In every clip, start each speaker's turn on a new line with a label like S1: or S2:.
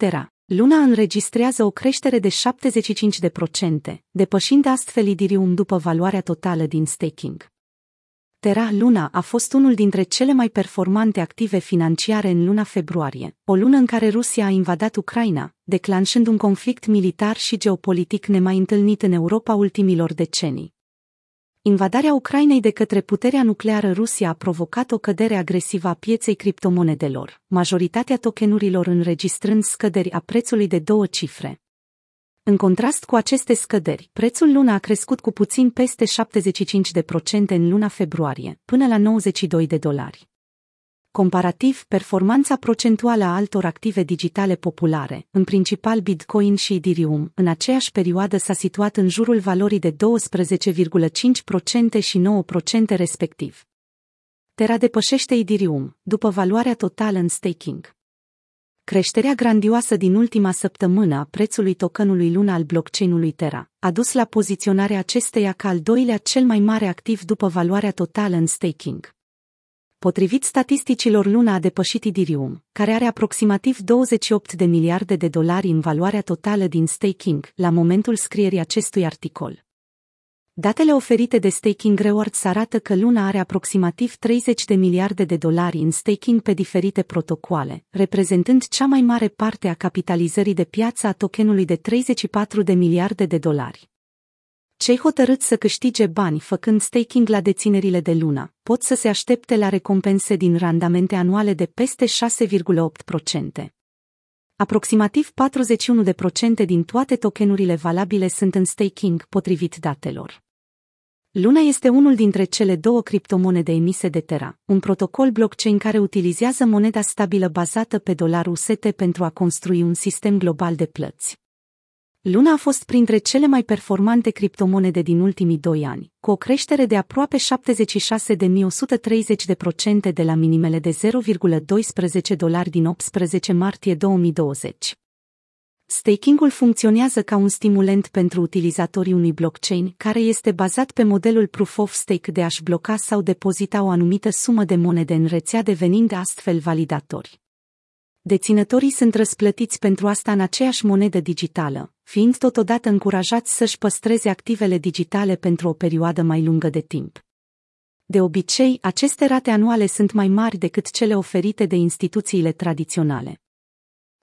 S1: Terra. Luna înregistrează o creștere de 75%, depășind astfel Idirium după valoarea totală din staking. Terra Luna a fost unul dintre cele mai performante active financiare în luna februarie, o lună în care Rusia a invadat Ucraina, declanșând un conflict militar și geopolitic nemai întâlnit în Europa ultimilor decenii. Invadarea Ucrainei de către puterea nucleară Rusia a provocat o cădere agresivă a pieței criptomonedelor, majoritatea tokenurilor înregistrând scăderi a prețului de două cifre. În contrast cu aceste scăderi, prețul luna a crescut cu puțin peste 75% în luna februarie, până la 92 de dolari. Comparativ, performanța procentuală a altor active digitale populare, în principal Bitcoin și Ethereum, în aceeași perioadă s-a situat în jurul valorii de 12,5% și 9% respectiv. Terra depășește Ethereum, după valoarea totală în staking. Creșterea grandioasă din ultima săptămână a prețului tokenului luna al blockchain-ului Terra a dus la poziționarea acesteia ca al doilea cel mai mare activ după valoarea totală în staking. Potrivit statisticilor, Luna a depășit Idirium, care are aproximativ 28 de miliarde de dolari în valoarea totală din staking la momentul scrierii acestui articol. Datele oferite de Staking Rewards arată că Luna are aproximativ 30 de miliarde de dolari în staking pe diferite protocoale, reprezentând cea mai mare parte a capitalizării de piață a tokenului de 34 de miliarde de dolari. Cei hotărâți să câștige bani făcând staking la deținerile de luna pot să se aștepte la recompense din randamente anuale de peste 6,8%. Aproximativ 41% din toate tokenurile valabile sunt în staking, potrivit datelor. Luna este unul dintre cele două criptomonede emise de Terra, un protocol blockchain care utilizează moneda stabilă bazată pe dolarul UST pentru a construi un sistem global de plăți. Luna a fost printre cele mai performante criptomonede din ultimii doi ani, cu o creștere de aproape 76.130% de la minimele de 0,12 dolari din 18 martie 2020. Stakingul funcționează ca un stimulent pentru utilizatorii unui blockchain care este bazat pe modelul Proof of Stake de a-și bloca sau depozita o anumită sumă de monede în rețea devenind astfel validatori. Deținătorii sunt răsplătiți pentru asta în aceeași monedă digitală, fiind totodată încurajați să-și păstreze activele digitale pentru o perioadă mai lungă de timp. De obicei, aceste rate anuale sunt mai mari decât cele oferite de instituțiile tradiționale.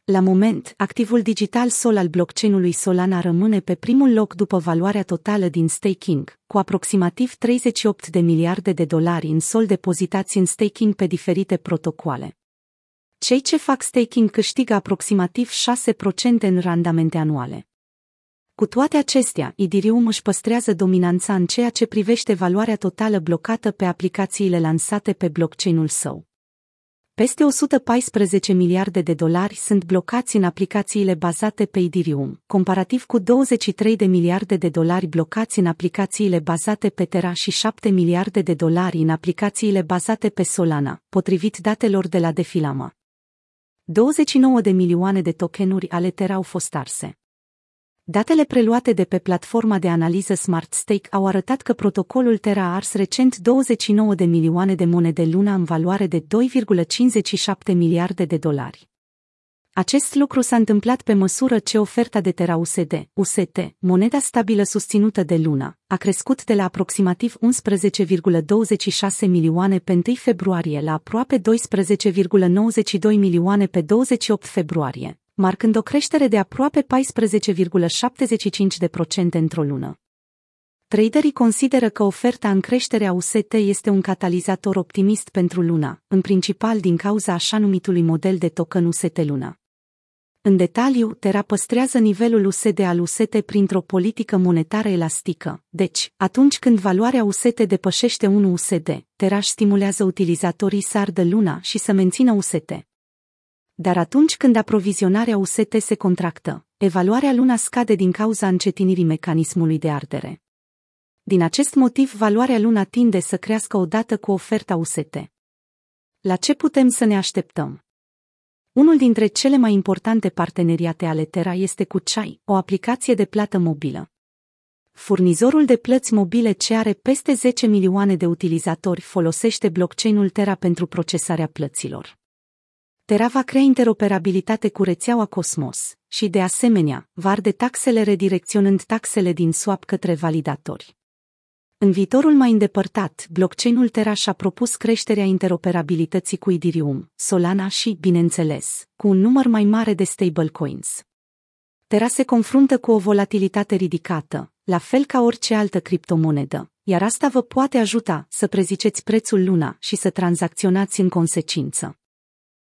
S1: La moment, activul digital Sol al blockchain-ului Solana rămâne pe primul loc după valoarea totală din staking, cu aproximativ 38 de miliarde de dolari în sol depozitați în staking pe diferite protocoale. Cei ce fac staking câștigă aproximativ 6% în randamente anuale. Cu toate acestea, Idirium își păstrează dominanța în ceea ce privește valoarea totală blocată pe aplicațiile lansate pe blockchain-ul său. Peste 114 miliarde de dolari sunt blocați în aplicațiile bazate pe Idirium, comparativ cu 23 de miliarde de dolari blocați în aplicațiile bazate pe Terra și 7 miliarde de dolari în aplicațiile bazate pe Solana, potrivit datelor de la Defilama. 29 de milioane de tokenuri ale Terra au fost arse. Datele preluate de pe platforma de analiză Smart Stake au arătat că protocolul Terra a ars recent 29 de milioane de monede luna în valoare de 2,57 miliarde de dolari. Acest lucru s-a întâmplat pe măsură ce oferta de Terra USD, UST, moneda stabilă susținută de Luna, a crescut de la aproximativ 11,26 milioane pe 1 februarie la aproape 12,92 milioane pe 28 februarie, marcând o creștere de aproape 14,75% într-o lună. Traderii consideră că oferta în creștere a UST este un catalizator optimist pentru Luna, în principal din cauza așa numitului model de token UST Luna. În detaliu, Terra păstrează nivelul USD al UST printr-o politică monetară elastică. Deci, atunci când valoarea UST depășește 1 USD, Terra stimulează utilizatorii să ardă luna și să mențină UST. Dar atunci când aprovizionarea UST se contractă, evaluarea luna scade din cauza încetinirii mecanismului de ardere. Din acest motiv, valoarea luna tinde să crească odată cu oferta UST. La ce putem să ne așteptăm? Unul dintre cele mai importante parteneriate ale Terra este cu Chai, o aplicație de plată mobilă. Furnizorul de plăți mobile ce are peste 10 milioane de utilizatori folosește blockchain-ul Terra pentru procesarea plăților. Terra va crea interoperabilitate cu rețeaua Cosmos și, de asemenea, va arde taxele redirecționând taxele din swap către validatori. În viitorul mai îndepărtat, blockchain-ul Terra și-a propus creșterea interoperabilității cu Ethereum, Solana și, bineînțeles, cu un număr mai mare de stablecoins. Terra se confruntă cu o volatilitate ridicată, la fel ca orice altă criptomonedă, iar asta vă poate ajuta să preziceți prețul luna și să tranzacționați în consecință.